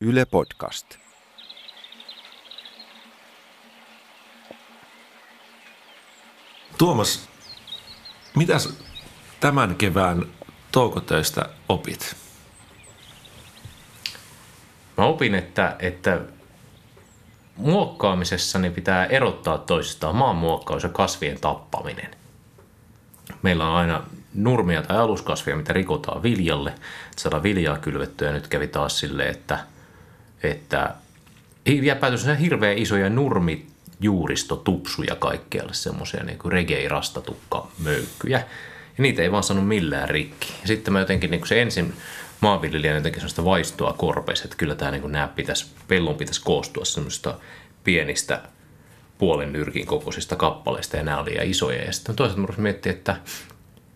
Yle Podcast. Tuomas, mitäs tämän kevään toukotöistä opit? Mä opin, että, että muokkaamisessa niin pitää erottaa toisistaan maanmuokkaus ja kasvien tappaminen. Meillä on aina nurmia tai aluskasvia, mitä rikotaan viljalle. Saadaan viljaa kylvettyä ja nyt kävi taas silleen, että, että päätössä hirveän isoja nurmi juuristotupsuja kaikkialle, semmoisia niin kuin regei rastatukka möykkyjä. Ja niitä ei vaan saanut millään rikki. Ja sitten mä jotenkin niin kuin se ensin maanviljelijän jotenkin sellaista vaistoa korpeissa, että kyllä tämä niin kuin nämä pitäisi, pellon pitäisi koostua semmoista pienistä puolen nyrkin kokoisista kappaleista ja nämä oli liian isoja. Ja sitten toisaalta mä miettiä, että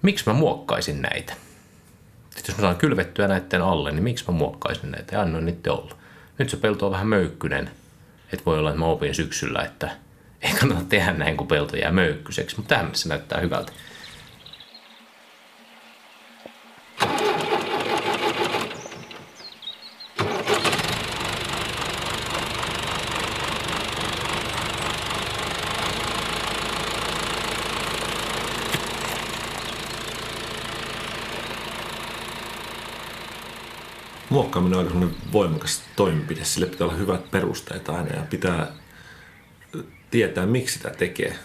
miksi mä muokkaisin näitä? Sitten jos mä saan kylvettyä näiden alle, niin miksi mä muokkaisin näitä ja annoin niiden olla? Nyt se pelto on vähän möykkynen, että voi olla, että mä opin syksyllä, että ei kannata tehdä näin, kun pelto jää möykkyseksi, mutta tähän se näyttää hyvältä. Muokkaaminen on aika voimakas toimenpide. Sille pitää olla hyvät perusteet aina ja pitää tietää, miksi sitä tekee.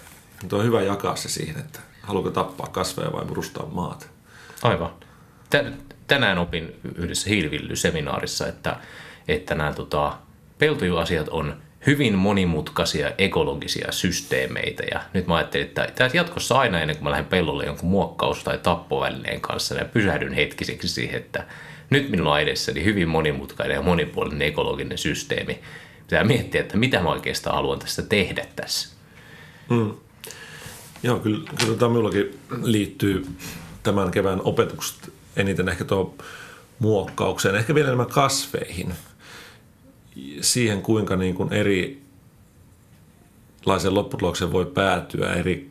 Mutta on hyvä jakaa se siihen, että haluatko tappaa kasveja vai murustaa maata. Aivan. Tänään opin yhdessä hiilivillyseminaarissa, että, että nämä tota, peltojuasiat on hyvin monimutkaisia ekologisia systeemeitä. Ja nyt mä ajattelin, että tässä jatkossa aina ennen kuin mä lähden pellolle jonkun muokkaus- tai tappovälineen kanssa, ja pysähdyn hetkiseksi siihen, että nyt minulla on edessäni hyvin monimutkainen ja monipuolinen ekologinen systeemi. Pitää miettiä, että mitä mä oikeastaan haluan tässä tehdä tässä. Mm. Joo, kyllä, kyllä tämä minullakin liittyy tämän kevään opetukset eniten ehkä tuo muokkaukseen, ehkä vielä enemmän kasveihin. Siihen, kuinka niin kuin eri laisen lopputulokseen voi päätyä eri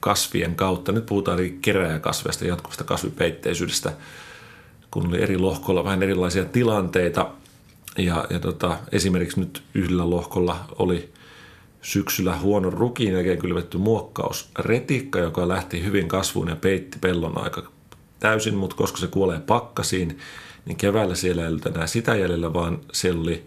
kasvien kautta. Nyt puhutaan eri keräjäkasveista, jatkuvasta kasvipeitteisyydestä – kun oli eri lohkolla vähän erilaisia tilanteita. Ja, ja tota, esimerkiksi nyt yhdellä lohkolla oli syksyllä huono rukiin jälkeen kylvetty muokkaus retikka, joka lähti hyvin kasvuun ja peitti pellon aika täysin, mutta koska se kuolee pakkasiin, niin keväällä siellä ei ollut enää sitä jäljellä, vaan siellä oli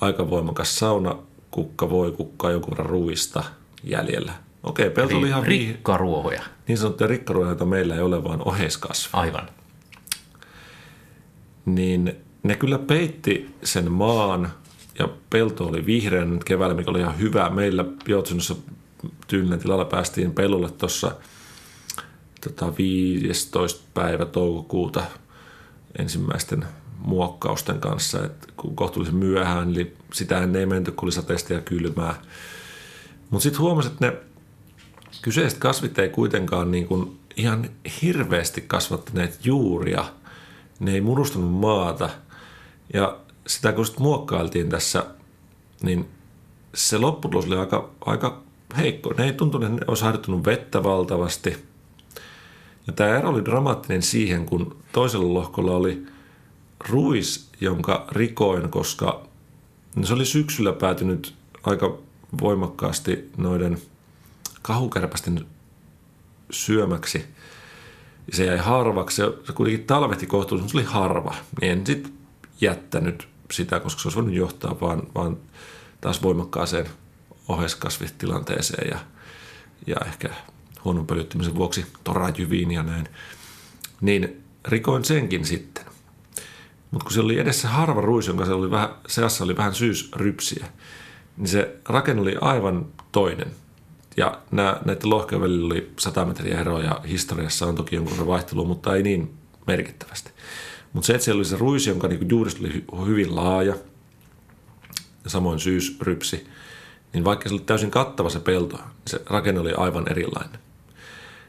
aika voimakas sauna, kukka, voi kukka, jonkun verran ruista jäljellä. Okei, pelto oli ihan rikkaruohoja. Niin sanottuja rikkaruohoja, joita meillä ei ole, vaan oheiskasvi. Aivan niin ne kyllä peitti sen maan ja pelto oli vihreä nyt keväällä, mikä oli ihan hyvä. Meillä Joutsunossa Tyynän tilalla päästiin pellolle tuossa tota 15. päivä toukokuuta ensimmäisten muokkausten kanssa, että kun kohtuullisen myöhään, eli sitä ei menty, kun oli sateista ja kylmää. Mutta sitten huomasin, että ne kyseiset kasvit ei kuitenkaan niin kuin ihan hirveästi kasvattaneet juuria – ne ei murustanut maata. Ja sitä kun sitten muokkailtiin tässä, niin se lopputulos oli aika, aika heikko. Ne ei tuntunut, että ne olisi harjoittanut vettä valtavasti. Ja tämä ero oli dramaattinen siihen, kun toisella lohkolla oli ruis, jonka rikoin, koska se oli syksyllä päätynyt aika voimakkaasti noiden kahukärpästen syömäksi – se jäi harvaksi. Se, kuitenkin talvehti kohtuullisen, se oli harva. Niin en sitten jättänyt sitä, koska se olisi voinut johtaa vaan, vaan taas voimakkaaseen oheiskasvitilanteeseen ja, ja ehkä huonon pölyttymisen vuoksi torajyviin ja näin. Niin rikoin senkin sitten. Mutta kun se oli edessä harva ruis, jonka se oli vähän, seassa oli vähän syysrypsiä, niin se rakenne oli aivan toinen. Ja nämä, näiden lohkojen välillä oli 100 metriä eroa ja historiassa on toki jonkun vaihtelua, mutta ei niin merkittävästi. Mutta se, että siellä oli se ruisi, jonka niinku juurista oli hyvin laaja, ja samoin syysrypsi, niin vaikka se oli täysin kattava se pelto, niin se rakenne oli aivan erilainen.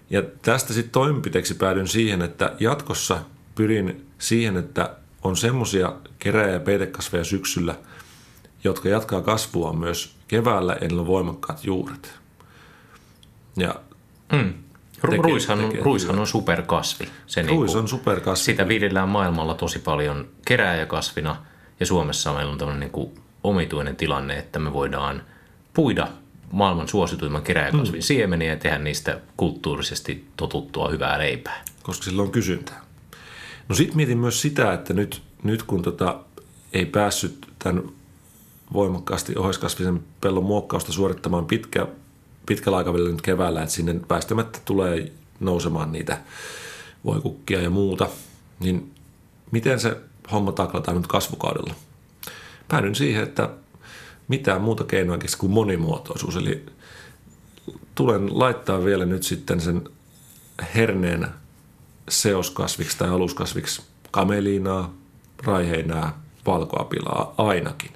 Ja tästä sitten toimenpiteeksi päädyin siihen, että jatkossa pyrin siihen, että on semmoisia kerä- ja peitekasveja syksyllä, jotka jatkaa kasvua myös keväällä, eli on voimakkaat juuret. Ja mm. Tekee, ruishan, on, tekee ruishan on superkasvi. Se Ruis niin kuin, on superkasvi. Sitä viljellään maailmalla tosi paljon kerääjäkasvina Ja Suomessa meillä on tämmöinen niin kuin omituinen tilanne, että me voidaan puida maailman suosituimman keräjäkasvin mm. siemeniä ja tehdä niistä kulttuurisesti totuttua hyvää leipää. Koska sillä on kysyntää. No sit mietin myös sitä, että nyt, nyt kun tota, ei päässyt tämän voimakkaasti ohoiskasvisen pellon muokkausta suorittamaan pitkä, pitkällä aikavälillä nyt keväällä, että sinne väistämättä tulee nousemaan niitä voikukkia ja muuta, niin miten se homma taklataan nyt kasvukaudella? Päädyin siihen, että mitään muuta keinoa kuin monimuotoisuus, eli tulen laittaa vielä nyt sitten sen herneen seoskasviksi tai aluskasviksi kameliinaa, raiheinää, valkoapilaa ainakin,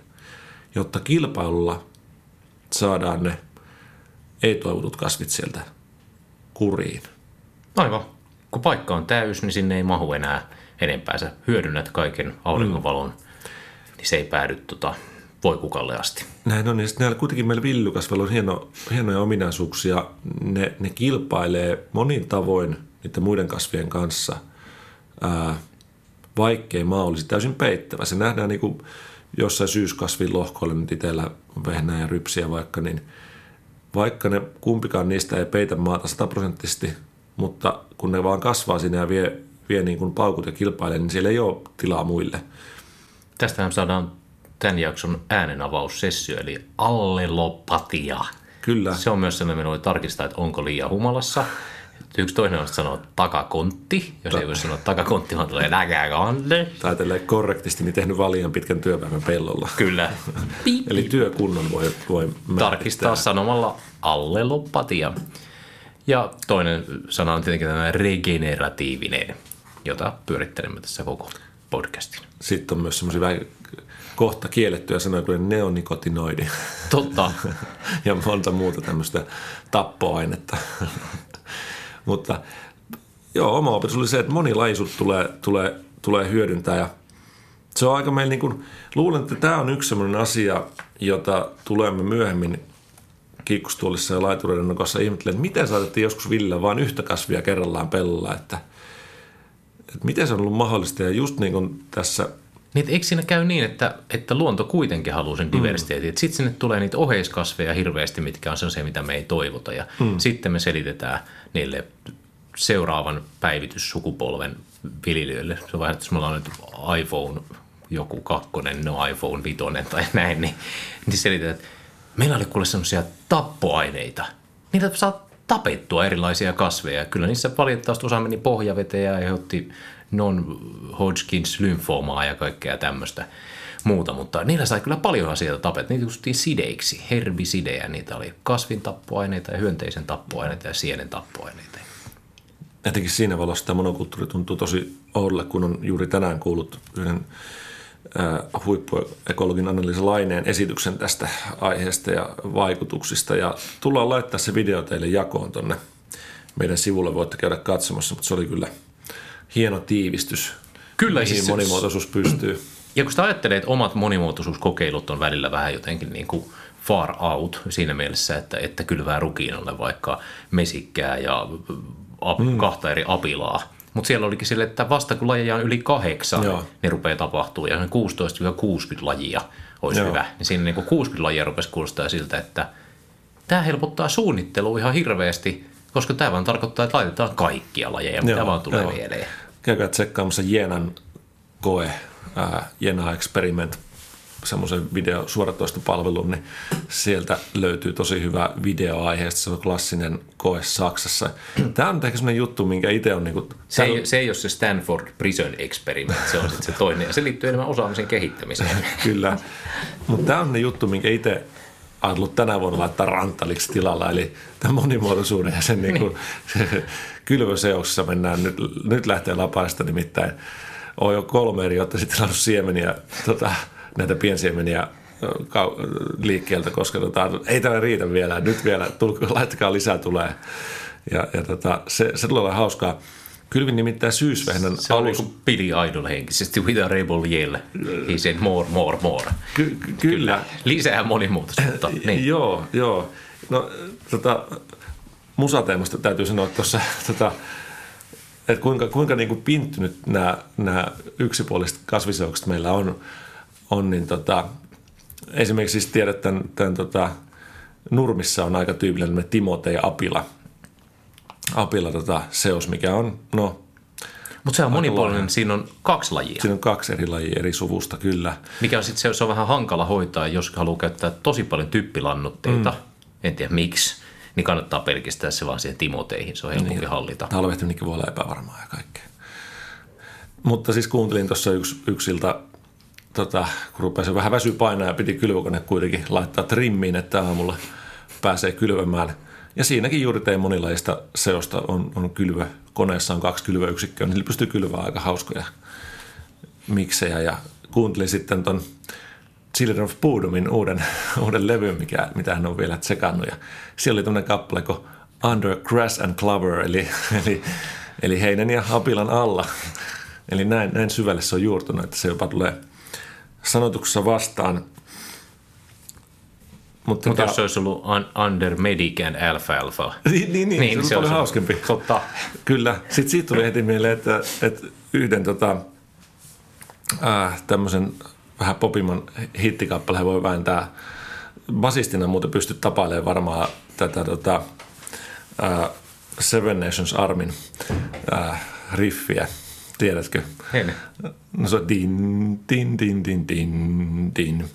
jotta kilpailulla saadaan ne ei-toivotut kasvit sieltä kuriin. Aivan. Kun paikka on täys, niin sinne ei mahu enää enempää. Sä hyödynnät kaiken aurinkovalon, mm. niin se ei päädy tota, voikukalle asti. Näin on, ja sitten näillä kuitenkin meillä villykasveilla on hieno, hienoja ominaisuuksia. Ne, ne kilpailee monin tavoin niiden muiden kasvien kanssa, ää, vaikkei maa olisi täysin peittävä. Se nähdään niin kuin jossain syyskasvin lohkoilla, nyt itsellä vehnää ja rypsiä vaikka, niin vaikka ne kumpikaan niistä ei peitä maata sataprosenttisesti, mutta kun ne vaan kasvaa sinne ja vie, vie niin kuin paukut ja kilpailee, niin siellä ei ole tilaa muille. Tästähän saadaan tämän jakson äänenavaussessio, eli allelopatia. Kyllä. Se on myös sellainen, minulle tarkistaa, että onko liian humalassa. Yksi toinen on sanoa takakontti, jos Ta- ei voi sanoa takakontti, vaan tulee näkäkontti. Tai korrektisti, niin tehnyt valian pitkän työpäivän pellolla. Kyllä. Eli työkunnon voi, voi Tarkistaa sanomalla allelopatia. Ja toinen sana on tietenkin tämä regeneratiivinen, jota pyörittelemme tässä koko podcastin. Sitten on myös semmoisia vähän kohta kiellettyjä sanoja kuin neonikotinoidi. Totta. ja monta muuta tämmöistä tappoainetta. Mutta joo, oma opetus oli se, että moni lajisut tulee, tulee, tulee hyödyntää. Ja se on aika meillä niin kuin, luulen, että tämä on yksi sellainen asia, jota tulemme myöhemmin kiikkustuolissa ja laitureiden kanssa ihmettelen, että miten saatettiin joskus Ville vain yhtä kasvia kerrallaan pellolla, että, että miten se on ollut mahdollista. Ja just niin kuin tässä niin, eikö siinä käy niin, että, että luonto kuitenkin haluaa sen diversiteetin? Mm. Sitten sinne tulee niitä oheiskasveja hirveästi, mitkä on se, mitä me ei toivota. Ja mm. sitten me selitetään niille seuraavan päivityssukupolven viljelijöille. Se on vähän, että jos meillä on nyt iPhone joku kakkonen, no iPhone vitonen tai näin, niin, niin selitetään, että meillä oli kuule semmoisia tappoaineita. Niitä saa tapettua erilaisia kasveja. Kyllä niissä valitettavasti osa meni pohjaveteen ja aiheutti non-Hodgkins lymfoomaa ja kaikkea tämmöistä muuta, mutta niillä sai kyllä paljon asioita tapet. Niitä kutsuttiin sideiksi, herbisidejä. Niitä oli kasvin tappoaineita ja hyönteisen tappoaineita ja sienen tappoaineita. Etenkin siinä valossa tämä monokulttuuri tuntuu tosi oudolle, kun on juuri tänään kuullut yhden huippuekologin Anneliisa Laineen esityksen tästä aiheesta ja vaikutuksista. Ja tullaan laittaa se video teille jakoon tonne meidän sivulle, voitte käydä katsomassa, mutta se oli kyllä hieno tiivistys, kyllä, mihin siis monimuotoisuus pystyy. Ja kun sitä ajattelee, että omat monimuotoisuuskokeilut on välillä vähän jotenkin niin kuin far out siinä mielessä, että, että kylvää rukiinalle vaikka mesikkää ja ap, mm. kahta eri apilaa, mutta siellä olikin sille, että vasta kun lajeja on yli kahdeksan, Joo. niin rupeaa tapahtuu. Ja 16-60 lajia olisi Joo. hyvä. Niin siinä niin 60 lajia rupesi kuulostaa siltä, että tämä helpottaa suunnittelua ihan hirveästi, koska tämä vaan tarkoittaa, että laitetaan kaikkia lajeja, mitä Joo, vaan tulee Joo. mieleen. Käykää tsekkaamassa Jenan koe, ää, Jena Experiment semmoisen video suoratoistopalvelun, niin sieltä löytyy tosi hyvä video aiheesta. Se on klassinen koe Saksassa. Tämä on ehkä semmoinen juttu, minkä itse on... Niin kuin, se, ei, se ei ole se Stanford Prison Experiment, se on sitten se toinen. Ja se liittyy enemmän osaamisen kehittämiseen. Kyllä. Mutta tämä on ne juttu, minkä itse ajatellut tänä vuonna laittaa rantaliksi tilalla, eli tämä monimuotoisuuden ja sen niin kuin. kylvöseoksessa mennään, nyt, nyt lähtee lapaista nimittäin. Olen jo kolme eri jotta sitten saanut siemeniä tota, näitä piensiemeniä liikkeeltä, koska tota, ei tämä riitä vielä, nyt vielä, tulko, laittakaa lisää tulee. Ja, ja tota, se, se tulee olla hauskaa. Kylvin nimittäin syysvehnän Se alus... on niin Billy Idol henkisesti, with a rebel yell. He said more, more, more. Ky- ky- kyllä. Lisää monimuotoisuutta. Niin. joo, joo. No, tota, musateemasta täytyy sanoa tuossa, tota, että kuinka, kuinka niin kuin pinttynyt nämä, nämä yksipuoliset kasviseokset meillä on on niin tota, esimerkiksi siis tiedät tämän, tämän tota, Nurmissa on aika tyypillinen Timote ja Apila. Apila tota, seos, mikä on, no Mutta se on monipuolinen, siinä on kaksi lajia. Siinä on kaksi eri lajia eri suvusta, kyllä. Mikä on sitten se, se on vähän hankala hoitaa, jos haluaa käyttää tosi paljon typpilannutteita. Mm. En tiedä miksi. Niin kannattaa pelkistää se vaan siihen timoteihin, se on helpompi niin. hallita. Talvehtiminenkin voi olla epävarmaa ja kaikkea. Mutta siis kuuntelin tuossa yksi, yksiltä, tota, kun rupesi vähän väsy painaa ja piti kylvökone kuitenkin laittaa trimmiin, että aamulla pääsee kylvämään. Ja siinäkin juuri tein monilajista seosta on, on kylvö. Koneessa on kaksi kylvöyksikköä, niin pystyy kylvämään aika hauskoja miksejä. Ja kuuntelin sitten ton Children of Boodomin uuden, uuden levyn, mikä, mitä hän on vielä tsekannut. Ja siellä oli tämmöinen kappale kuin Under Grass and Clover, eli, eli, eli heinen ja apilan alla. Eli näin, näin syvälle se on juurtunut, että se jopa tulee sanotuksessa vastaan. Mutta Mut jos se olisi ollut un, Under Medic and Alfalfa. Niin, niin, niin, niin se, se on paljon hauskempi. Totta. Kyllä. Sitten siitä tuli heti mieleen, että, että yhden tota, äh, tämmöisen vähän popimman hittikappaleen voi vääntää. Basistina muuten pystyt tapailemaan varmaan tätä tota, äh, Seven Nations Armin äh, riffiä – Tiedätkö? En. No se on din, din, din, din, din, din.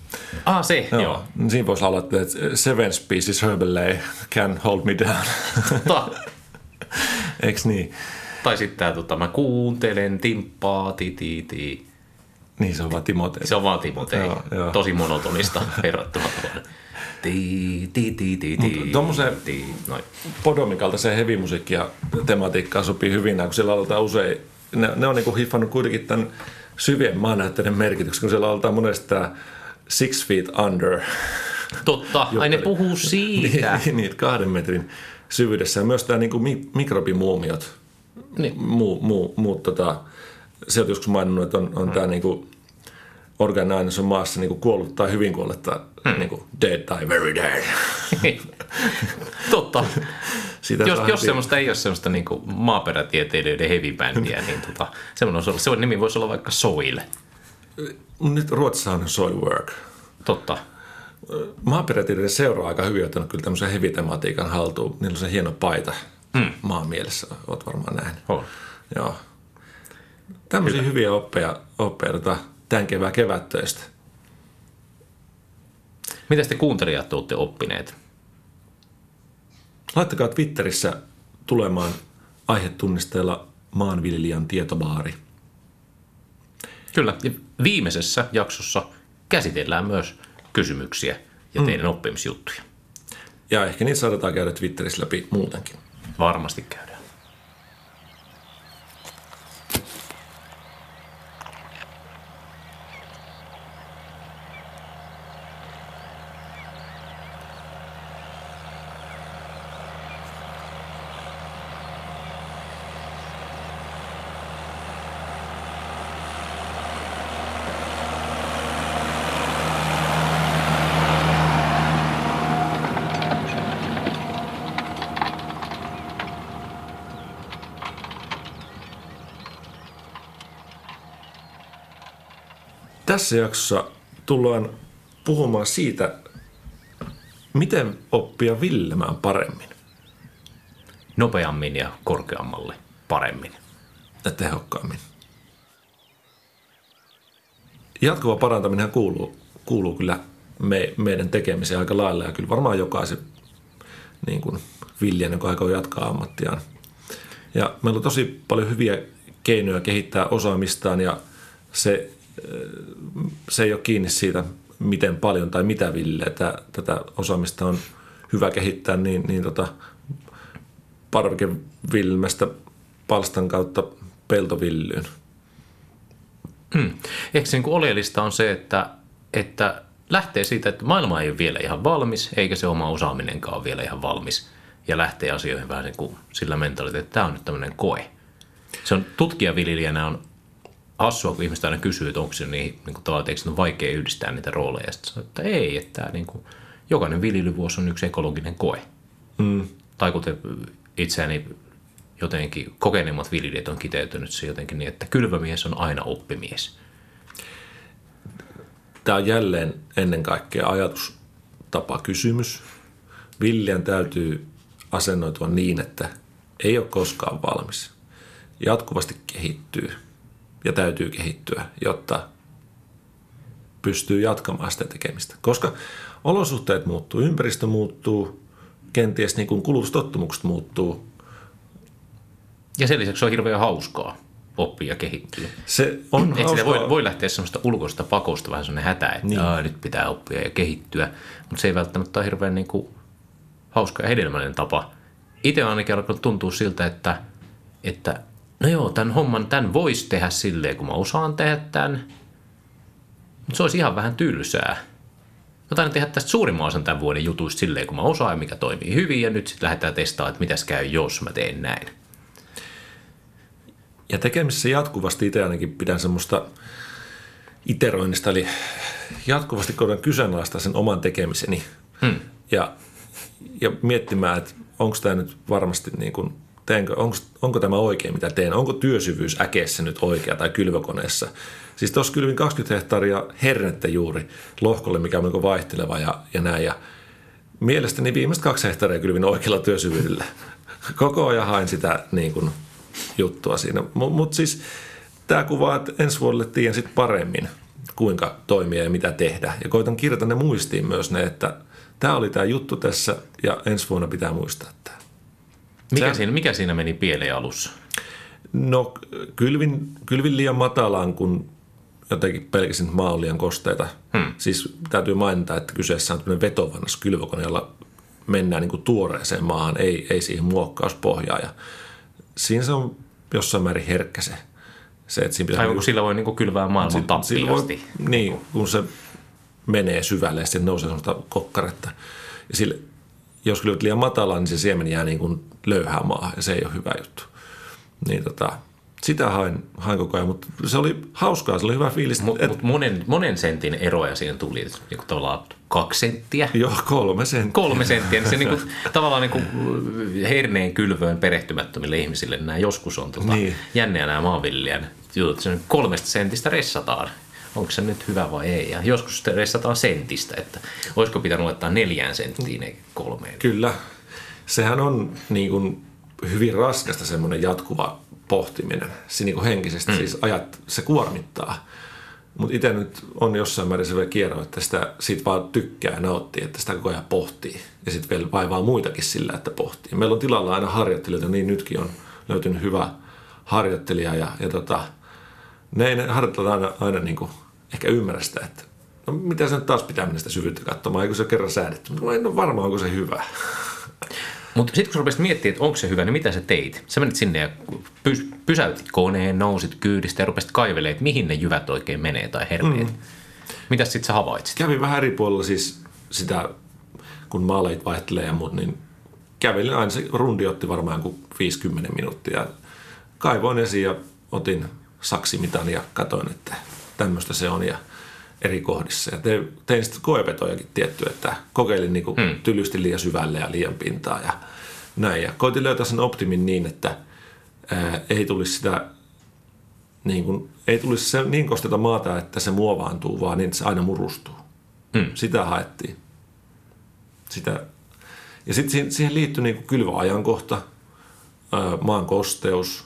Ah, se, no, joo. Siinä voisi laulaa, että Seven Species Herbal can hold me down. Totta. Eiks niin? Tai sitten tämä, tota, mä kuuntelen timppaa, ti, ti, ti. Niin, se on vaan Timotei. Se on vaan Timotei. Joo, joo. Tosi monotonista verrattuna Ti, ti, ti, ti, ti, Tuommoiseen Podomin kaltaiseen heavy-musiikki ja tematiikkaan sopii hyvin, kun siellä aloitetaan usein ne, ne on niin hiffannut kuitenkin tämän syvien maanäytteiden merkityksen, kun siellä aletaan monesti tämä Six Feet Under. Totta, ai ne puhuu siitä. niin, niin, kahden metrin syvyydessä. Ja myös tämä niin kuin mikrobimuumiot. Niin. Muu, muu, muu, tota, se on joskus maininnut, että on, on hmm. tämä niin kuin, orgaaninen on maassa niin kuin kuollut tai hyvin kuollutta, hmm. niin kuin dead tai very dead. Totta. Sitä jos, jos semmoista ei ole semmoista niin kuin maaperätieteilijöiden heavy bandia, niin tota, semmoinen se nimi voisi olla vaikka Soil. Nyt Ruotsissa on Soilwork. Totta. Maaperätieteilijöiden seuraa aika hyvin ottanut kyllä tämmöisen heavy-tematiikan haltuun. Niillä on se hieno paita mm. maan mielessä, oot varmaan nähnyt. Oh. Joo. Tämmöisiä kyllä. hyviä oppeja, oppeja tota, tämän kevään kevättöistä. Mitä te kuuntelijat olette oppineet? Laittakaa Twitterissä tulemaan aihetunnisteella maanviljelijän tietobaari. Kyllä, ja viimeisessä jaksossa käsitellään myös kysymyksiä ja mm. teidän mm. oppimisjuttuja. Ja ehkä niitä saadaan käydä Twitterissä läpi muutenkin. Varmasti käydään. Tässä jaksossa tullaan puhumaan siitä, miten oppia villemään paremmin. Nopeammin ja korkeammalle paremmin. Ja tehokkaammin. Jatkuva parantaminen kuuluu, kuuluu kyllä me, meidän tekemiseen aika lailla ja kyllä varmaan jokaisen niin kuin viljen, joka aikoo jatkaa ammattiaan. Ja meillä on tosi paljon hyviä keinoja kehittää osaamistaan ja se se ei ole kiinni siitä, miten paljon tai mitä villeitä tätä osaamista on hyvä kehittää, niin, niin tota, parvekevilmestä palstan kautta peltovillyyn. Hmm. Eikö se niin oleellista on se, että, että lähtee siitä, että maailma ei ole vielä ihan valmis, eikä se oma osaaminenkaan ole vielä ihan valmis, ja lähtee asioihin vähän niin kuin sillä mentaliteetillä, että tämä on nyt tämmöinen koe. Se on tutkijaviljelijänä on hassua, kun ihmiset aina kysyy, että onko se niin, niin kuin että on vaikea yhdistää niitä rooleja. Ja sitten että ei, että niin kuin, jokainen viljelyvuosi on yksi ekologinen koe. Mm. Tai kuten itseäni jotenkin kokeneemmat viljelijät on kiteytynyt se jotenkin niin, että kylvämies on aina oppimies. tämä on jälleen ennen kaikkea ajatustapa kysymys. Viljan täytyy asennoitua niin, että ei ole koskaan valmis. Jatkuvasti kehittyy ja täytyy kehittyä, jotta pystyy jatkamaan sitä tekemistä. Koska olosuhteet muuttuu, ympäristö muuttuu, kenties niin kuin kulutustottumukset muuttuu. Ja sen lisäksi se on hirveän hauskaa oppia ja kehittyä. Se on Et sitä voi, voi lähteä semmoista ulkoista pakosta vähän semmoinen hätä, että niin. Aa, nyt pitää oppia ja kehittyä, mutta se ei välttämättä ole hirveän niin kuin hauska ja hedelmällinen tapa. Itse ainakin alkanut tuntua siltä, että, että no joo, tämän homman, tämän voisi tehdä silleen, kun mä osaan tehdä tämän, mutta se olisi ihan vähän tylsää. Mä taidan tehdä tästä suurimman osan tämän vuoden jutuista silleen, kun mä osaan mikä toimii hyvin, ja nyt sitten lähdetään testaamaan, että mitäs käy, jos mä teen näin. Ja tekemisessä jatkuvasti itse ainakin pidän semmoista iteroinnista, eli jatkuvasti koitan kyseenalaistaa sen oman tekemiseni hmm. ja, ja miettimään, että onko tämä nyt varmasti niin kuin, teenkö, onko, onko tämä oikein mitä teen, onko työsyvyys äkeessä nyt oikea tai kylvökoneessa. Siis tuossa kylvin 20 hehtaaria hernettä juuri lohkolle, mikä on niin vaihteleva ja, ja näin. Ja mielestäni viimeiset kaksi hehtaaria kylvin oikealla työsyvyydellä. Koko ajan hain sitä niin kuin, juttua siinä. Mutta mut siis tämä kuvaa, että ensi vuodelle tiedän sitten paremmin, kuinka toimia ja mitä tehdä. Ja koitan kirjata ne muistiin myös ne, että tämä oli tämä juttu tässä ja ensi vuonna pitää muistaa. Mikä, siinä, mikä siinä meni pieleen alussa? No kylvin, kylvin liian matalaan, kun jotenkin pelkäsin, että maa on liian kosteita. Hmm. Siis täytyy mainita, että kyseessä on vetovannas kylvökone, jolla mennään niin kuin tuoreeseen maahan, ei, ei siihen muokkauspohjaan. Ja siinä se on jossain määrin herkkä se. se että siinä pitää Aivan kun sillä voi niin kylvää maailman tappiasti. Niin, kun se menee syvälle ja sitten nousee sellaista kokkaretta. Ja sille, jos kylvät liian matalaan, niin se siemen jää niin kuin löyhää maahan ja se ei ole hyvä juttu. Niin tota, sitä hain, hain koko ajan, mutta se oli hauskaa, se oli hyvä fiilis. Mutta et... mut monen, monen sentin eroja siihen tuli, niin tavallaan kaksi senttiä. Joo, kolme senttiä. Kolme senttiä, niin se niin kuin, tavallaan niin kuin herneen kylvöön perehtymättömille ihmisille nämä joskus on tota, niin. jänneä nämä maanviljelijän jutut. Se kolmesta sentistä ressataan onko se nyt hyvä vai ei. Ja joskus ressataan sentistä, että olisiko pitänyt laittaa neljään senttiin eikä kolmeen. Kyllä. Sehän on niin kuin hyvin raskasta semmoinen jatkuva pohtiminen. Se niin kuin henkisesti mm. siis ajat, se kuormittaa. Mutta itse nyt on jossain määrin se vielä kierro, että sitä siitä vaan tykkää ja nauttii, että sitä koko ajan pohtii. Ja sitten vielä vaivaa muitakin sillä, että pohtii. Meillä on tilalla aina harjoittelijoita, niin nytkin on löytynyt hyvä harjoittelija. Ja, ja tota, ne, ne harjoittelevat aina, aina niin kuin ehkä ymmärrä sitä, että no mitä se nyt taas pitää mennä sitä syvyyttä katsomaan, eikö se kerran säädetty. Mutta en ole varma, onko se hyvä. Mutta sitten kun sä rupesit miettimään, että onko se hyvä, niin mitä sä teit? Sä menit sinne ja pys- pysäytit koneen, nousit kyydistä ja rupesit kaivelemaan, että mihin ne jyvät oikein menee tai herneet. Mm. Mitä sitten sä havaitsit? Kävin vähän eri puolella siis sitä, kun maaleit vaihtelee ja muut, niin kävelin aina, se rundi otti varmaan kuin 50 minuuttia. Kaivoin esiin ja otin saksimitan ja katoin, että tämmöistä se on ja eri kohdissa. Ja tein, tein sitten koepetojakin tietty, että kokeilin niin hmm. tylysti liian syvälle ja liian pintaa ja näin. Ja koitin löytää sen optimin niin, että ää, ei tulisi sitä niin kuin, ei tulisi se niin kosteta maata, että se muovaantuu, vaan niin, että se aina murustuu. Hmm. Sitä haettiin. Sitä. Ja sitten siihen, liittyy niin kylväajankohta, maan kosteus,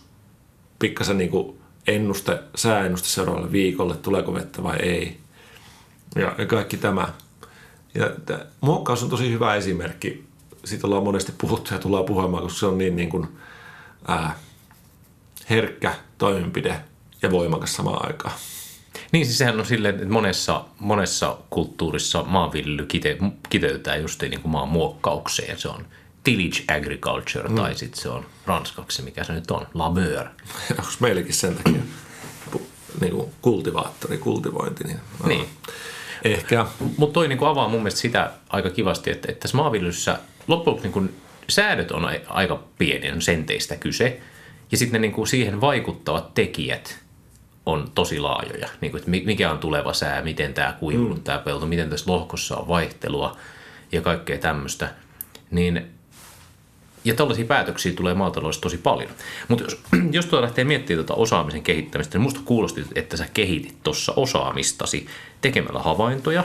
pikkasen niin kuin ennuste, sääennuste seuraavalle viikolle, tuleeko vettä vai ei. Ja, kaikki tämä. Ja muokkaus on tosi hyvä esimerkki. Siitä ollaan monesti puhuttu ja tullaan puhumaan, koska se on niin, niin kuin, ää, herkkä toimenpide ja voimakas samaan aikaan. Niin, siis sehän on silleen, että monessa, monessa kulttuurissa maanviljely kite, kiteytetään just niin kuin maan muokkaukseen. Se on tillage agriculture, mm. tai sitten se on ranskaksi, mikä se nyt on, labeur. Onko meilläkin sen takia niin kuin kultivaattori, kultivointi? Niin, niin. Ehkä. Mutta toi niin kuin avaa mun mielestä sitä aika kivasti, että, että tässä maanviljelyssä loppujen niin kuin säädöt on aika pieni, on senteistä kyse, ja sitten ne niin kuin siihen vaikuttavat tekijät on tosi laajoja. Niin kuin, että mikä on tuleva sää, miten tämä kuivunut mm. tämä pelto, miten tässä lohkossa on vaihtelua ja kaikkea tämmöistä. Niin ja tällaisia päätöksiä tulee maataloudessa tosi paljon. Mutta jos, jos tuo lähtee miettimään tuota osaamisen kehittämistä, niin musta kuulosti, että sä kehitit tuossa osaamistasi tekemällä havaintoja,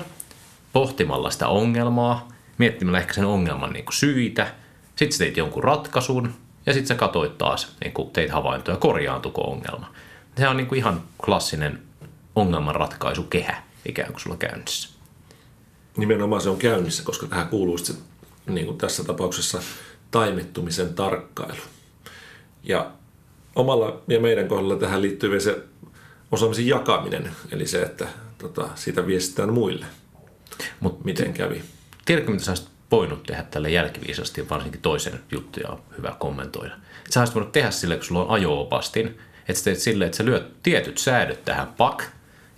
pohtimalla sitä ongelmaa, miettimällä ehkä sen ongelman niin syitä, sitten sä teit jonkun ratkaisun ja sitten sä katsoit taas, niin kuin teit havaintoja, korjaantuko ongelma. Se on niin kuin ihan klassinen ongelmanratkaisukehä ikään kuin sulla käynnissä. Nimenomaan se on käynnissä, koska tähän kuuluu se, niin kuin tässä tapauksessa taimettumisen tarkkailu. Ja omalla ja meidän kohdalla tähän liittyy vielä se osaamisen jakaminen, eli se, että tota, siitä viestitään muille. Mut Miten kävi? Tiedätkö, mitä sä olisit voinut tehdä tälle jälkiviisasti, varsinkin toisen juttuja on hyvä kommentoida. Sä olisit voinut tehdä sille, kun sulla on ajo-opastin, että sä teet silleen, että sä lyöt tietyt säädöt tähän pak,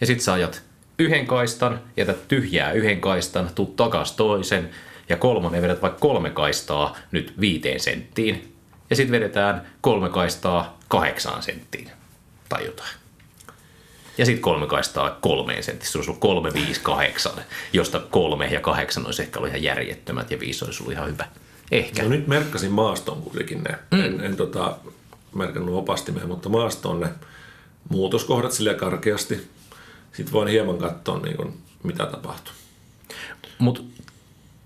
ja sit sä ajat yhden kaistan, jätät tyhjää yhden kaistan, tuu takas toisen, ja kolmannen vedät vaikka kolme kaistaa nyt viiteen senttiin, ja sitten vedetään kolme kaistaa kahdeksaan senttiin, tai jotain. Ja sitten kolme kaistaa kolmeen senttiin, se olisi ollut kolme, viisi, kahdeksan, josta kolme ja kahdeksan olisi ehkä ollut ihan järjettömät, ja viisi olisi ollut ihan hyvä. Ehkä. No nyt merkkasin maaston kuitenkin ne. Mm. En, en tota, merkannut opastimeen, mutta maastoon ne muutoskohdat sille karkeasti. Sitten voin hieman katsoa, niin kuin, mitä tapahtuu. Mutta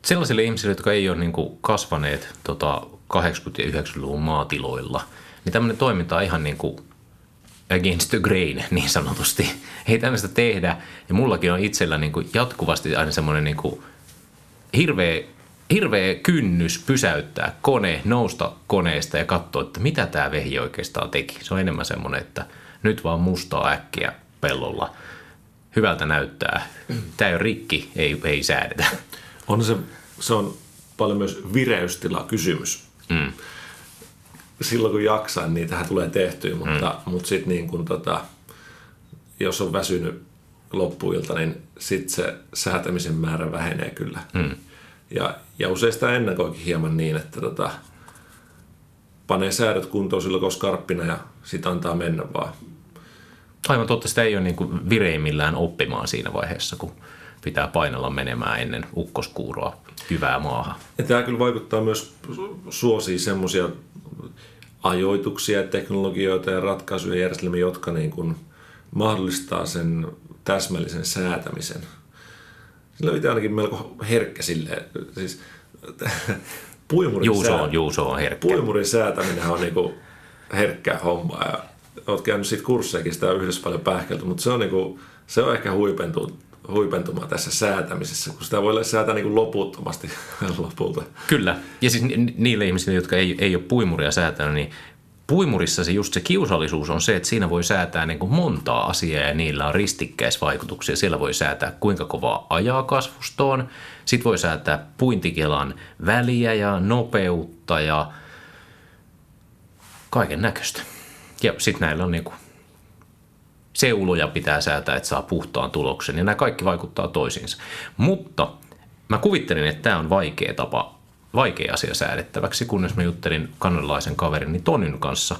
sellaisille ihmisille, jotka ei ole niin kuin kasvaneet tota 80- ja 90-luvun maatiloilla, niin tämmöinen toiminta on ihan niin kuin against the grain niin sanotusti. Ei tämmöistä tehdä. Ja mullakin on itsellä niin kuin jatkuvasti aina semmoinen niin kuin hirveä, hirveä kynnys pysäyttää kone, nousta koneesta ja katsoa, että mitä tämä vehi oikeastaan teki. Se on enemmän semmoinen, että nyt vaan mustaa äkkiä pellolla. Hyvältä näyttää. Tämä ei ole rikki, ei, ei säädetä. On se, se on paljon myös vireystila kysymys. Mm. Silloin kun jaksaa, niin tähän tulee tehtyä, mutta, mm. mutta sitten niin kun tota, jos on väsynyt loppuilta, niin sitten se säätämisen määrä vähenee kyllä. Mm. Ja, ja usein sitä ennakoikin hieman niin, että tota, panee säädöt kuntoon silloin, kun skarppina ja sitten antaa mennä vaan. Aivan totta, sitä ei ole niin kuin vireimmillään oppimaan siinä vaiheessa, kun pitää painella menemään ennen ukkoskuuroa hyvää maahan. Ja tämä kyllä vaikuttaa myös suosiin semmoisia ajoituksia, teknologioita ja ratkaisuja ja järjestelmiä, jotka niin kuin mahdollistaa sen täsmällisen säätämisen. Sillä pitää ainakin melko herkkä sille. Siis, puimurin, Juuso on, sää... Juuso on herkkä. puimurin säätäminen on niin kuin herkkä homma ja olet käynyt siitä kurssejakin, sitä on yhdessä paljon pähkelty, mutta se on, niin kuin, se on ehkä huipentunut huipentuma tässä säätämisessä, kun sitä voi säätää niin kuin loputtomasti lopulta. Kyllä, ja siis niille ihmisille, jotka ei, ei ole puimuria säätänyt, niin puimurissa se just se kiusallisuus on se, että siinä voi säätää niin kuin montaa asiaa ja niillä on ristikkäisvaikutuksia. Siellä voi säätää kuinka kovaa ajaa kasvustoon, sitten voi säätää puintikelan väliä ja nopeutta ja kaiken näköistä. Ja sitten näillä on niin kuin seuloja pitää säätää, että saa puhtaan tuloksen, ja nämä kaikki vaikuttaa toisiinsa. Mutta mä kuvittelin, että tämä on vaikea tapa, vaikea asia säädettäväksi, kunnes mä juttelin kanadalaisen kaverin Tonin kanssa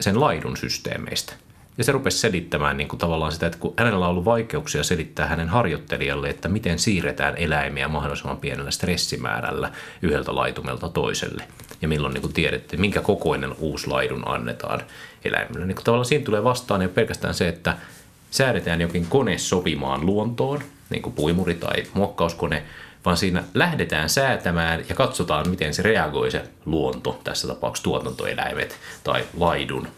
sen laidun systeemeistä. Ja se rupesi selittämään niin kuin tavallaan sitä, että kun hänellä on ollut vaikeuksia selittää hänen harjoittelijalle, että miten siirretään eläimiä mahdollisimman pienellä stressimäärällä yhdeltä laitumelta toiselle. Ja milloin niin kuin tiedettiin, minkä kokoinen uusi laidun annetaan eläimelle. Niin kuin tavallaan siinä tulee vastaan jo pelkästään se, että säädetään jokin kone sopimaan luontoon, niin kuin puimuri tai muokkauskone, vaan siinä lähdetään säätämään ja katsotaan, miten se reagoi se luonto, tässä tapauksessa tuotantoeläimet tai laidun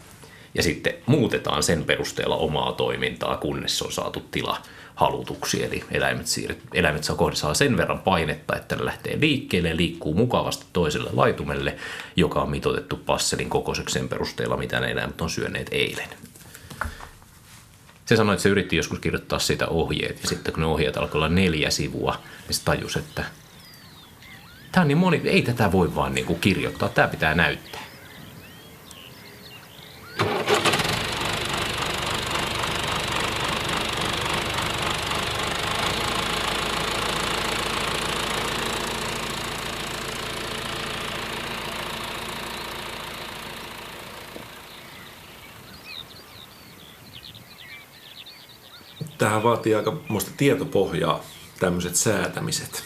ja sitten muutetaan sen perusteella omaa toimintaa, kunnes on saatu tila halutuksi, eli eläimet, siirret, eläimet saa kohdassa sen verran painetta, että ne lähtee liikkeelle ja liikkuu mukavasti toiselle laitumelle, joka on mitotettu passelin kokoiseksi sen perusteella, mitä ne eläimet on syöneet eilen. Se sanoi, että se yritti joskus kirjoittaa siitä ohjeet, ja sitten kun ne ohjeet alkoi olla neljä sivua, niin se tajus, että tämä on niin moni, ei tätä voi vaan niin kuin kirjoittaa, tämä pitää näyttää. Tähän vaatii aika muista tietopohjaa, tämmöiset säätämiset.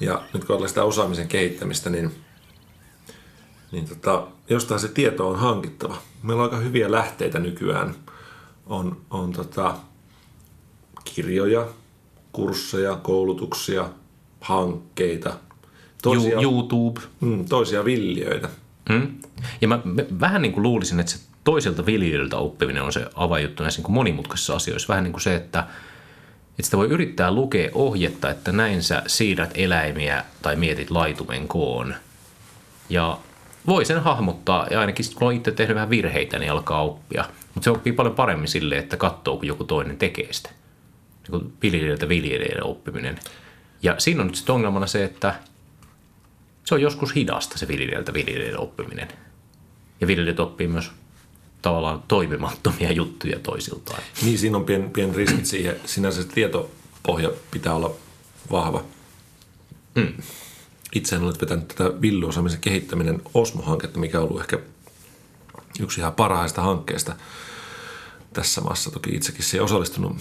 Ja nyt kun sitä osaamisen kehittämistä, niin niin tota, jostain se tieto on hankittava. Meillä on aika hyviä lähteitä nykyään. On, on tota, kirjoja, kursseja, koulutuksia, hankkeita, toisia, YouTube. mm, toisia villiöitä. Mm. Ja mä vähän niin kuin luulisin, että se toiselta viljelijöiltä oppiminen on se avainjuttu näissä niin monimutkaisissa asioissa. Vähän niin kuin se, että, että sitä voi yrittää lukea ohjetta, että näin sä siirrät eläimiä tai mietit laitumen koon. Ja voi sen hahmottaa, ja ainakin kun on itse tehnyt vähän virheitä, niin alkaa oppia. Mutta se oppii paljon paremmin sille, että katsoo, kun joku toinen tekee sitä. Niin kuin viljelijöiltä viljelijöiden oppiminen. Ja siinä on nyt sitten ongelmana se, että se on joskus hidasta se viljelijältä viljelijöiden oppiminen. Ja viljelijät oppii myös tavallaan toimimattomia juttuja toisiltaan. Niin, siinä on pien, pien riskit siihen. Sinänsä se tietopohja pitää olla vahva. Mm. Itse en ole vetänyt tätä villyosaamisen kehittäminen Osmo-hanketta, mikä on ollut ehkä yksi ihan parhaista hankkeista tässä maassa. Toki itsekin siihen osallistunut,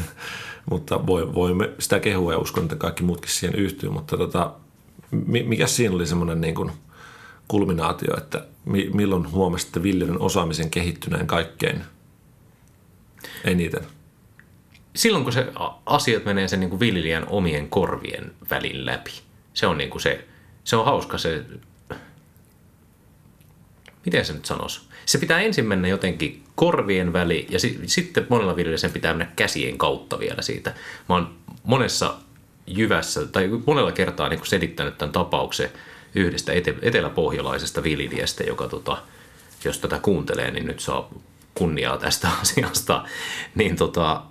mutta voimme sitä kehua ja uskon, että kaikki muutkin siihen yhtyy. Mutta tota, mikä siinä oli semmoinen niin kuin kulminaatio, että milloin huomasitte viljelyn osaamisen kehittyneen kaikkein eniten? Silloin, kun se asiat menee sen niin kuin viljelijän omien korvien välin läpi. Se on niin kuin se, se on hauska se, miten se nyt sanoisi? Se pitää ensin mennä jotenkin korvien väli ja si- sitten monella viljelijällä sen pitää mennä käsien kautta vielä siitä. Mä oon monessa jyvässä tai monella kertaa niin kuin selittänyt tämän tapauksen yhdestä ete- eteläpohjalaisesta viljelijästä, joka tota, jos tätä kuuntelee, niin nyt saa kunniaa tästä asiasta. Niin tota,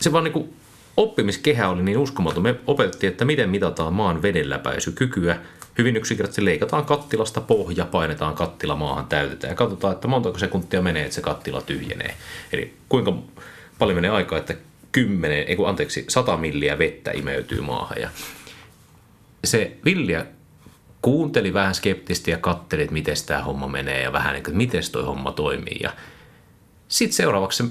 se vaan niin oppimiskehä oli niin uskomaton. Me opetettiin, että miten mitataan maan vedenläpäisykykyä. Hyvin yksinkertaisesti leikataan kattilasta pohja, painetaan kattila maahan, täytetään ja katsotaan, että montako sekuntia menee, että se kattila tyhjenee. Eli kuinka paljon menee aikaa, että 10, ei kun anteeksi, 100 milliä vettä imeytyy maahan. Ja se Vilja kuunteli vähän skeptisesti ja katteli, että miten tämä homma menee ja vähän, että miten toi homma toimii. Ja sitten seuraavaksi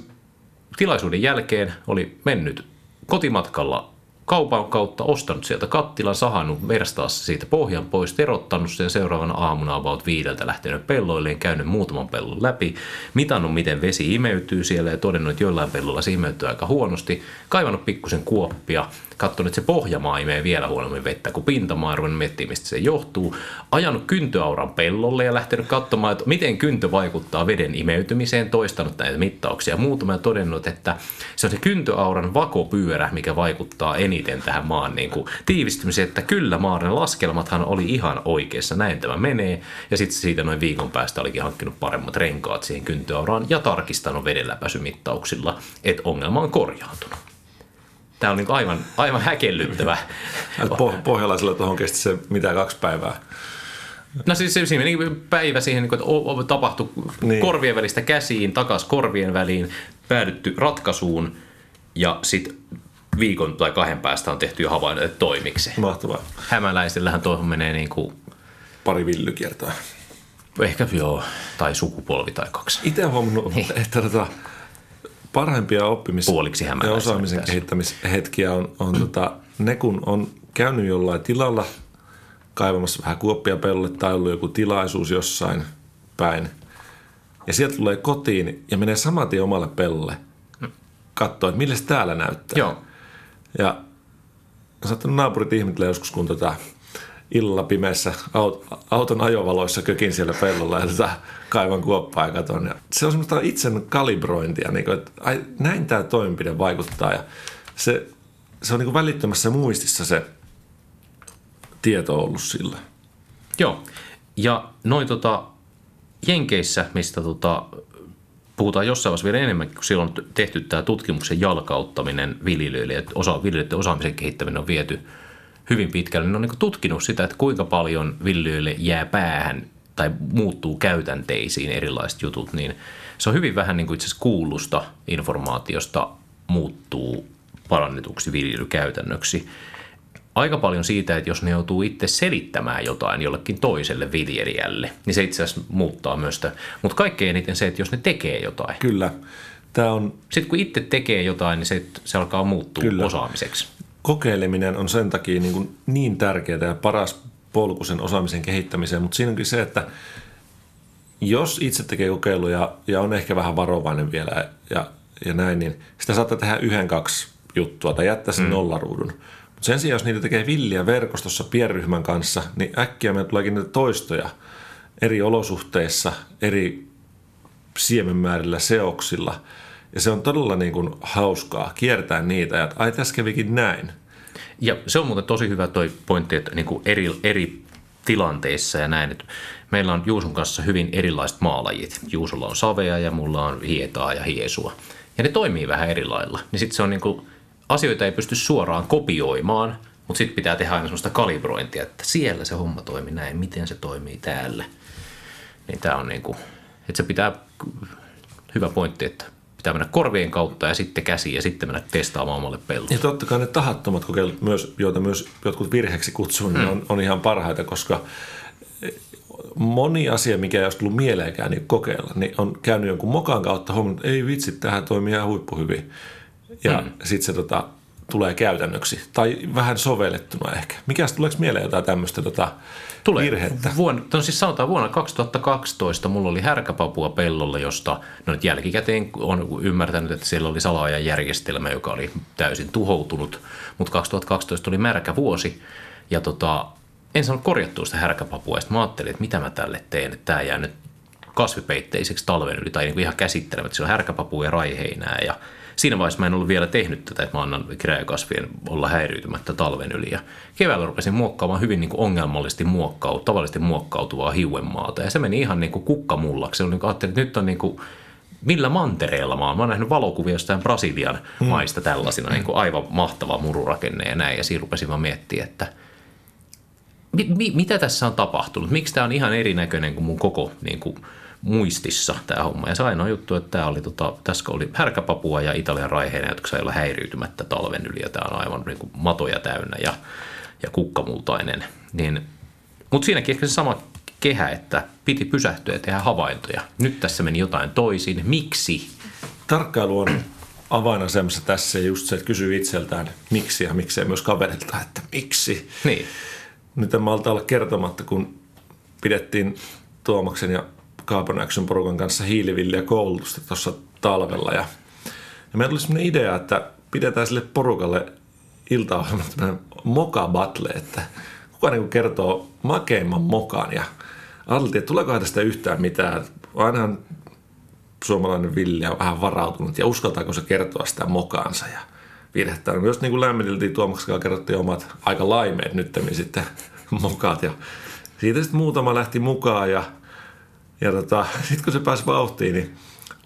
tilaisuuden jälkeen oli mennyt kotimatkalla kaupan kautta ostanut sieltä kattilan, sahannut verstaassa siitä pohjan pois, terottanut sen seuraavana aamuna about viideltä lähtenyt pelloilleen, käynyt muutaman pellon läpi, mitannut miten vesi imeytyy siellä ja todennut, että joillain pellolla se imeytyy aika huonosti, kaivannut pikkusen kuoppia, katsonut, että se pohjamaa imee vielä huonommin vettä kuin pintamaa, ruvennut miettimään, mistä se johtuu, ajanut kyntöauran pellolle ja lähtenyt katsomaan, että miten kyntö vaikuttaa veden imeytymiseen, toistanut näitä mittauksia ja todennut, että se on se kyntöauran vakopyörä, mikä vaikuttaa eniten tähän maan niin kuin tiivistymiseen, että kyllä maan laskelmathan oli ihan oikeassa, näin tämä menee, ja sitten siitä noin viikon päästä olikin hankkinut paremmat renkaat siihen kyntöauraan ja tarkistanut vedenläpäisymittauksilla, että ongelma on korjaantunut. Tämä on niin aivan, aivan häkellyttävä. Po- pohjalaisella tuohon kesti se mitä kaksi päivää. No siis se, siinä meni päivä siihen, niin että tapahtui niin. korvien välistä käsiin, takas korvien väliin, päädytty ratkaisuun ja sitten viikon tai kahden päästä on tehty jo havainnot, että toimiksi. Mahtavaa. Hämäläisillähän tuohon menee niin kuin... Pari villykiertoa. Ehkä joo, tai sukupolvi tai kaksi. Itse huomannut, niin. että tota, parhaimpia oppimis- Puoliksi ja osaamisen kehittämishetkiä on, on tota, ne, kun on käynyt jollain tilalla kaivamassa vähän kuoppia pellolle tai ollut joku tilaisuus jossain päin. Ja sieltä tulee kotiin ja menee saman tien omalle pellolle katsoa, että millä täällä näyttää. Joo. Ja saattanut naapurit ihmetellä joskus, kun tota illalla pimeässä auton ajovaloissa kökin siellä pellolla ja tota kaivan kuoppaa ja katon. Ja se on semmoista itsen kalibrointia, niin kuin, että ai, näin tämä toimenpide vaikuttaa ja se, se on niin kuin välittömässä muistissa se tieto ollut sillä. Joo, ja noin tota, Jenkeissä, mistä tota, puhutaan jossain vaiheessa vielä enemmän, kun silloin on tehty tämä tutkimuksen jalkauttaminen viljelijöille, että osa, viljelijöiden osaamisen kehittäminen on viety hyvin pitkälle. Ne on niin tutkinut sitä, että kuinka paljon viljelijöille jää päähän tai muuttuu käytänteisiin erilaiset jutut, niin se on hyvin vähän niin kuin itse asiassa kuullusta informaatiosta muuttuu parannetuksi viljelykäytännöksi aika paljon siitä, että jos ne joutuu itse selittämään jotain jollekin toiselle viljelijälle, niin se itse asiassa muuttaa myös sitä. Mutta kaikkein eniten se, että jos ne tekee jotain. Kyllä. Tämä on... Sitten kun itse tekee jotain, niin se, se alkaa muuttua Kyllä. osaamiseksi. Kokeileminen on sen takia niin, kuin niin tärkeää ja paras polku sen osaamisen kehittämiseen, mutta siinä onkin se, että jos itse tekee kokeiluja ja on ehkä vähän varovainen vielä ja, ja näin, niin sitä saattaa tehdä yhden, kaksi juttua tai jättää sen mm. nollaruudun. Mutta sen sijaan, jos niitä tekee villiä verkostossa pienryhmän kanssa, niin äkkiä me tuleekin niitä toistoja eri olosuhteissa, eri siemenmäärillä, seoksilla. Ja se on todella niin kuin hauskaa kiertää niitä, että ai tässä kävikin näin. Ja se on muuten tosi hyvä toi pointti, että niin kuin eri, eri tilanteissa ja näin. Että meillä on Juuson kanssa hyvin erilaiset maalajit. Juusolla on savea ja mulla on hietaa ja hiesua. Ja ne toimii vähän eri lailla. Niin sitten se on niin kuin, asioita ei pysty suoraan kopioimaan, mutta sitten pitää tehdä aina sellaista kalibrointia, että siellä se homma toimii näin, miten se toimii täällä. Niin tämä on niin kuin, että se pitää, hyvä pointti, että pitää mennä korvien kautta ja sitten käsi ja sitten mennä testaamaan omalle pellolle. Ja totta kai ne tahattomat kokeilut, myös, joita myös jotkut virheeksi kutsuu, niin mm. on, on ihan parhaita, koska moni asia, mikä ei olisi tullut mieleenkään niin kokeilla, niin on käynyt jonkun mokan kautta huomannut, että ei vitsi, tähän toimii ihan huippuhyvin. Ja mm. sitten se tota, tulee käytännöksi. Tai vähän sovellettuna ehkä. Mikäs tuleeko mieleen jotain tämmöistä tota, Tulee. virhettä? Vuonna, no siis sanotaan vuonna 2012 mulla oli härkäpapua pellolla, josta no nyt jälkikäteen on ymmärtänyt, että siellä oli salaajan järjestelmä, joka oli täysin tuhoutunut. Mutta 2012 oli märkä vuosi ja tota, en saanut korjattua sitä härkäpapua. Sitten mä ajattelin, että mitä mä tälle teen, että tämä jää nyt kasvipeitteiseksi talven yli tai niin kuin ihan käsittelemättä. Siellä on härkäpapua ja raiheinää ja siinä vaiheessa mä en ollut vielä tehnyt tätä, että mä annan kirjakasvien olla häiriytymättä talven yli. Ja keväällä rupesin muokkaamaan hyvin niin kuin ongelmallisesti muokkau, tavallisesti muokkautuvaa hiuenmaata. Ja se meni ihan niin kuin oli niin kuin, ajattelin, että nyt on niin kuin, millä mantereella mä oon. Mä oon nähnyt valokuvia jostain Brasilian hmm. maista tällaisina, niin kuin aivan mahtava mururakenne ja näin. Ja siinä rupesin mä miettimään, että mi, mi, mitä tässä on tapahtunut? Miksi tämä on ihan erinäköinen kuin mun koko niin kuin, muistissa tämä homma. Ja se ainoa juttu, että tämä oli, tota, tässä oli härkäpapua ja Italian raiheinen, jotka sai olla häiriytymättä talven yli. Ja tämä on aivan niin kuin matoja täynnä ja, ja kukkamultainen. Niin, mutta siinäkin ehkä se sama kehä, että piti pysähtyä ja tehdä havaintoja. Nyt tässä meni jotain toisin. Miksi? Tarkkailu on avainasemassa tässä just se, että kysyy itseltään miksi ja miksei myös kaverilta, että miksi. Niin. Nyt en malta olla kertomatta, kun pidettiin Tuomaksen ja Carbon Action porukan kanssa hiilivilliä koulutusta tuossa talvella. Ja, ja meillä tuli sellainen idea, että pidetään sille porukalle iltaohjelma tämmöinen moka battle, että kuka niin kertoo makeimman mokan ja ajateltiin, että tuleekohan tästä yhtään mitään. Ainahan suomalainen Villi on vähän varautunut ja uskaltaako se kertoa sitä mokaansa ja virhettä. Myös niin kuin lämmiteltiin Tuomaksen kerrottiin omat aika laimeet nyt sitten mokat ja siitä sitten muutama lähti mukaan ja ja tota, sitten kun se pääsi vauhtiin, niin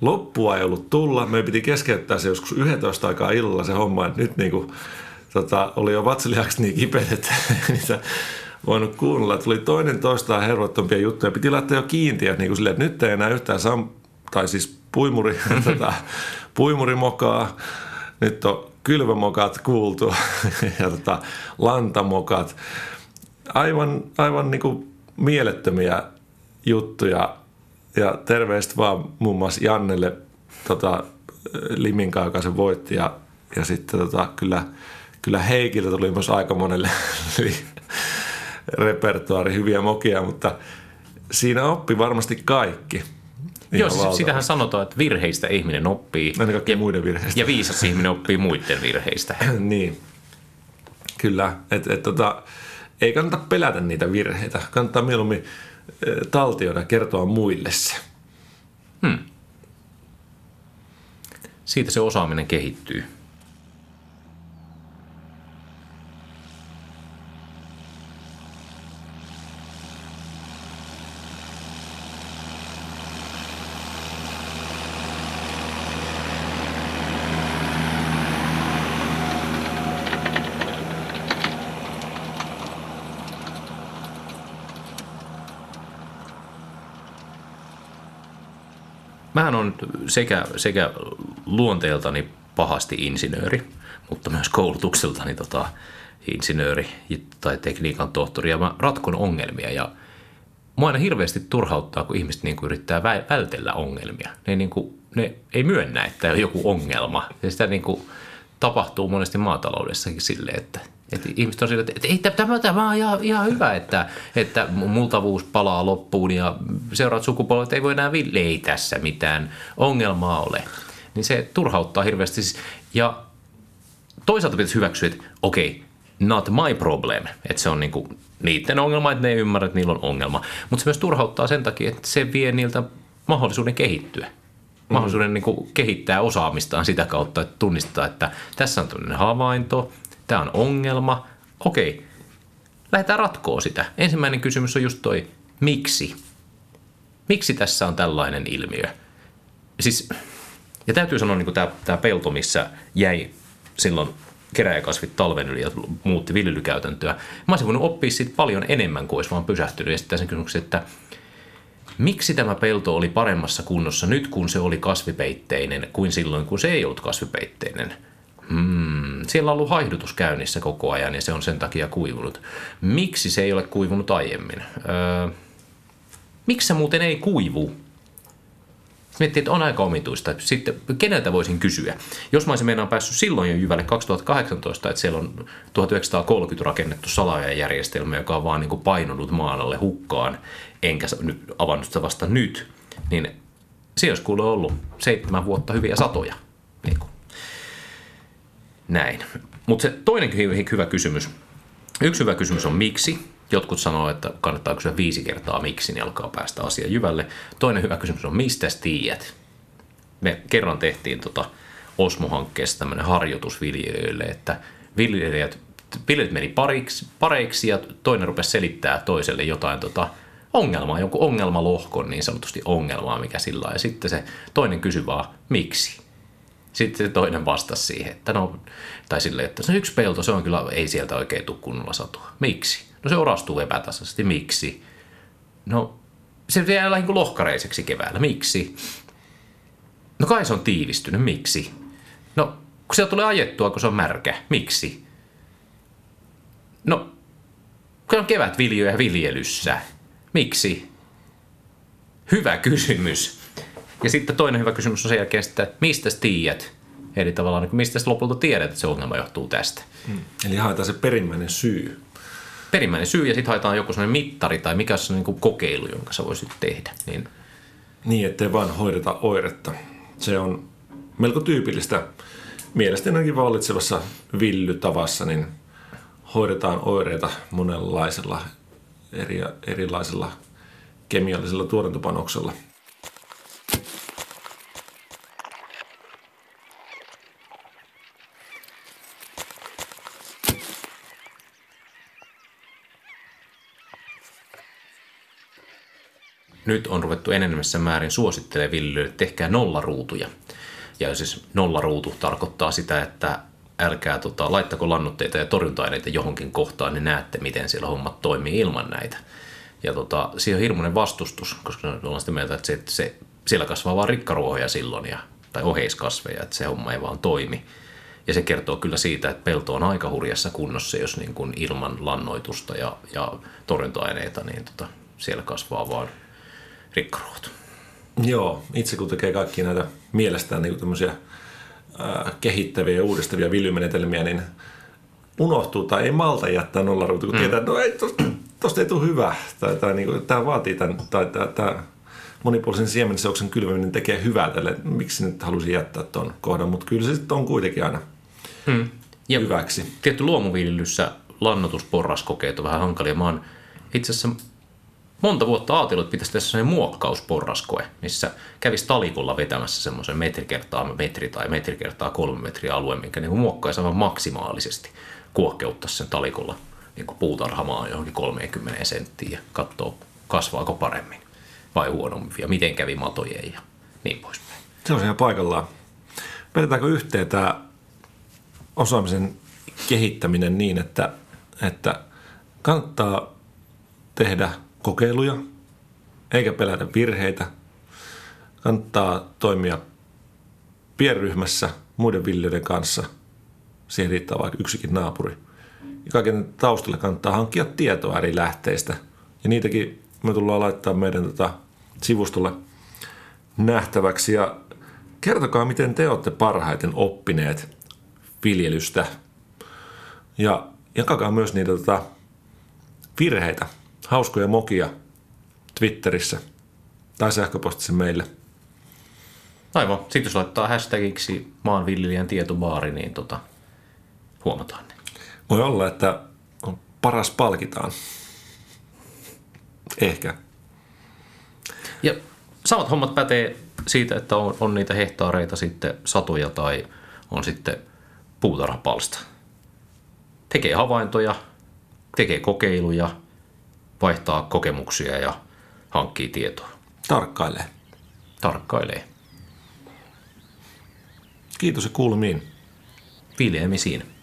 loppua ei ollut tulla. Me piti keskeyttää se joskus 11 aikaa illalla se homma, että nyt niin kuin, tota, oli jo vatsalihaksi niin kipeät, että niitä voinut kuunnella. Tuli toinen toistaan hervottompia juttuja. Piti laittaa jo kiintiöt niin kuin silleen, että nyt ei enää yhtään sam- tai siis puimuri, tota, puimurimokaa. Nyt on kylvämokat kuultu ja tota, lantamokat. Aivan, aivan niin kuin mielettömiä juttuja. Ja terveistä vaan muun muassa Jannelle tota, Liminkaan, joka voitti. Ja, ja sitten tota, kyllä, kyllä Heikiltä tuli myös aika monelle repertuaari hyviä mokia, mutta siinä oppi varmasti kaikki. Joo, siis sitähän sanotaan, että virheistä ihminen oppii. Aina ja, muiden virheistä. Ja viisas ihminen oppii muiden virheistä. niin, kyllä. Et, et, tota, ei kannata pelätä niitä virheitä. Kannattaa mieluummin taltioida kertoa muille se. Hmm. Siitä se osaaminen kehittyy. Mähän on sekä, sekä luonteeltani pahasti insinööri, mutta myös koulutukseltani tota, insinööri tai tekniikan tohtori. Ja mä ratkon ongelmia ja mua aina hirveästi turhauttaa, kun ihmiset niin kuin yrittää vältellä ongelmia. Ne, niin kuin, ne ei myönnä, että on joku ongelma. Ja sitä niin kuin, tapahtuu monesti maataloudessakin silleen, että Et ihmiset on sillä, että ei, tämä, tämä on ihan, ihan hyvä, että, että multavuus palaa loppuun ja seuraavat sukupolvet ei voi enää ville, ei tässä mitään ongelmaa ole. Niin se turhauttaa hirveästi. Ja toisaalta pitäisi hyväksyä, että okei, okay, not my problem. Että se on niinku niiden ongelma, että ne ei ymmärrä, että niillä on ongelma. Mutta se myös turhauttaa sen takia, että se vie niiltä mahdollisuuden kehittyä. Mahdollisuuden mm. niin kehittää osaamistaan sitä kautta, että tunnistaa, että tässä on tämmöinen havainto, tämä on ongelma. Okei, lähdetään ratkoa sitä. Ensimmäinen kysymys on just toi, miksi? Miksi tässä on tällainen ilmiö? Siis, ja täytyy sanoa niin tämä, tämä pelto, missä jäi silloin keräjäkasvit talven yli ja muutti viljelykäytäntöä. Mä olisin voinut oppia siitä paljon enemmän kuin olisi vaan pysähtynyt ja sitten sen kysymyksen, että miksi tämä pelto oli paremmassa kunnossa nyt, kun se oli kasvipeitteinen, kuin silloin, kun se ei ollut kasvipeitteinen – Hmm, siellä on ollut haihdutus käynnissä koko ajan ja se on sen takia kuivunut. Miksi se ei ole kuivunut aiemmin? Öö, miksi se muuten ei kuivu? Miettii, että on aika omituista. Sitten keneltä voisin kysyä? Jos mä olisin meinaan päässyt silloin jo Jyvälle 2018, että siellä on 1930 rakennettu salajajärjestelmä, joka on vaan niin kuin painunut maan alle hukkaan, enkä avannut sitä vasta nyt, niin se olisi kuule ollut seitsemän vuotta hyviä satoja. Niin kuin näin. Mutta se toinen hyvä kysymys. Yksi hyvä kysymys on miksi. Jotkut sanoo, että kannattaa kysyä viisi kertaa miksi, niin alkaa päästä asia jyvälle. Toinen hyvä kysymys on mistä tiedät? Me kerran tehtiin tota Osmo-hankkeessa tämmöinen harjoitus viljelijöille, että viljelijät, viljelijät meni pariksi, pareiksi ja toinen rupesi selittää toiselle jotain tota, ongelmaa, joku ongelmalohkon niin sanotusti ongelmaa, mikä sillä on. Ja sitten se toinen kysyi vaan, miksi? Sitten se toinen vastasi siihen, että no, tai silleen, että se yksi pelto, se on kyllä, ei sieltä oikein tule kunnolla satua. Miksi? No se orastuu epätasaisesti. Miksi? No, se jää niin lohkareiseksi keväällä. Miksi? No kai se on tiivistynyt. Miksi? No, kun sieltä tulee ajettua, kun se on märkä. Miksi? No, kun on kevät viljoja viljelyssä. Miksi? Hyvä kysymys. Ja sitten toinen hyvä kysymys on sen jälkeen, että mistä tiedät? Eli tavallaan, niin mistä lopulta tiedät, että se ongelma johtuu tästä. Hmm. Eli haetaan se perimmäinen syy. Perimmäinen syy ja sitten haetaan joku sellainen mittari tai mikä on niin kokeilu, jonka sä voisit tehdä. Niin, niin ettei vaan hoideta oiretta. Se on melko tyypillistä mielestäni vallitsevassa villytavassa, niin hoidetaan oireita monenlaisella eri, erilaisella kemiallisella tuotantopanoksella – nyt on ruvettu enenemässä määrin suosittelemaan viljelijöille, että tehkää nollaruutuja. Ja siis nollaruutu tarkoittaa sitä, että älkää tota, laittako lannutteita ja torjunta-aineita johonkin kohtaan, niin näette, miten siellä hommat toimii ilman näitä. Ja tota, siihen on hirmuinen vastustus, koska ollaan sitä mieltä, että se, että se, siellä kasvaa vain rikkaruohoja silloin, ja, tai oheiskasveja, että se homma ei vaan toimi. Ja se kertoo kyllä siitä, että pelto on aika hurjassa kunnossa, jos niin kuin ilman lannoitusta ja, ja torjunta-aineita, niin tota, siellä kasvaa vaan rikkaruoto. Joo, itse kun tekee kaikki näitä mielestään niin tämmöisiä ää, kehittäviä ja uudistavia viljymenetelmiä, niin unohtuu tai ei malta jättää nollaruutu, kun mm. tietää, että no ei, tosta, tosta ei tule hyvä, tai, tai niin kuin, tämä vaatii tämän, tai tämä, tämä monipuolisen siemenseoksen kylväminen tekee hyvää tälle, miksi nyt halusin jättää tuon kohdan, mutta kyllä se sitten on kuitenkin aina mm. ja hyväksi. Tietty luomuviljelyssä lannotusporraskokeet on vähän hankalia. Mä oon itse asiassa monta vuotta ajatellut, että pitäisi tehdä sellainen muokkausporraskoe, missä kävisi talikolla vetämässä semmoisen metri kertaa metri tai metri kertaa kolme metriä alue, minkä niin muokkaisi aivan maksimaalisesti kuohkeuttaa sen talikolla niin kuin puutarhamaan johonkin 30 senttiin ja katsoo, kasvaako paremmin vai huonommin ja miten kävi matojen ja niin poispäin. Se on ihan paikallaan. Vedetäänkö yhteen tämä osaamisen kehittäminen niin, että, että kannattaa tehdä – kokeiluja, eikä pelätä virheitä. Kannattaa toimia pienryhmässä muiden viljelijöiden kanssa. Siihen riittää vaikka yksikin naapuri. Ja kaiken taustalla kannattaa hankkia tietoa eri lähteistä. Ja niitäkin me tullaan laittaa meidän tota sivustolle nähtäväksi. Ja kertokaa, miten te olette parhaiten oppineet viljelystä. Ja jakakaa myös niitä tota, virheitä, hauskoja mokia Twitterissä tai sähköpostissa meille. Aivan. Sitten jos laittaa hashtagiksi maanviljelijän tietobaari, niin tota, huomataan ne. Voi olla, että on paras palkitaan. Ehkä. Ja samat hommat pätee siitä, että on, on niitä hehtaareita sitten satoja tai on sitten puutarhapalsta. Tekee havaintoja, tekee kokeiluja, vaihtaa kokemuksia ja hankkii tietoa. Tarkkailee. Tarkkailee. Kiitos ja kuulumiin. Viljelmisiin.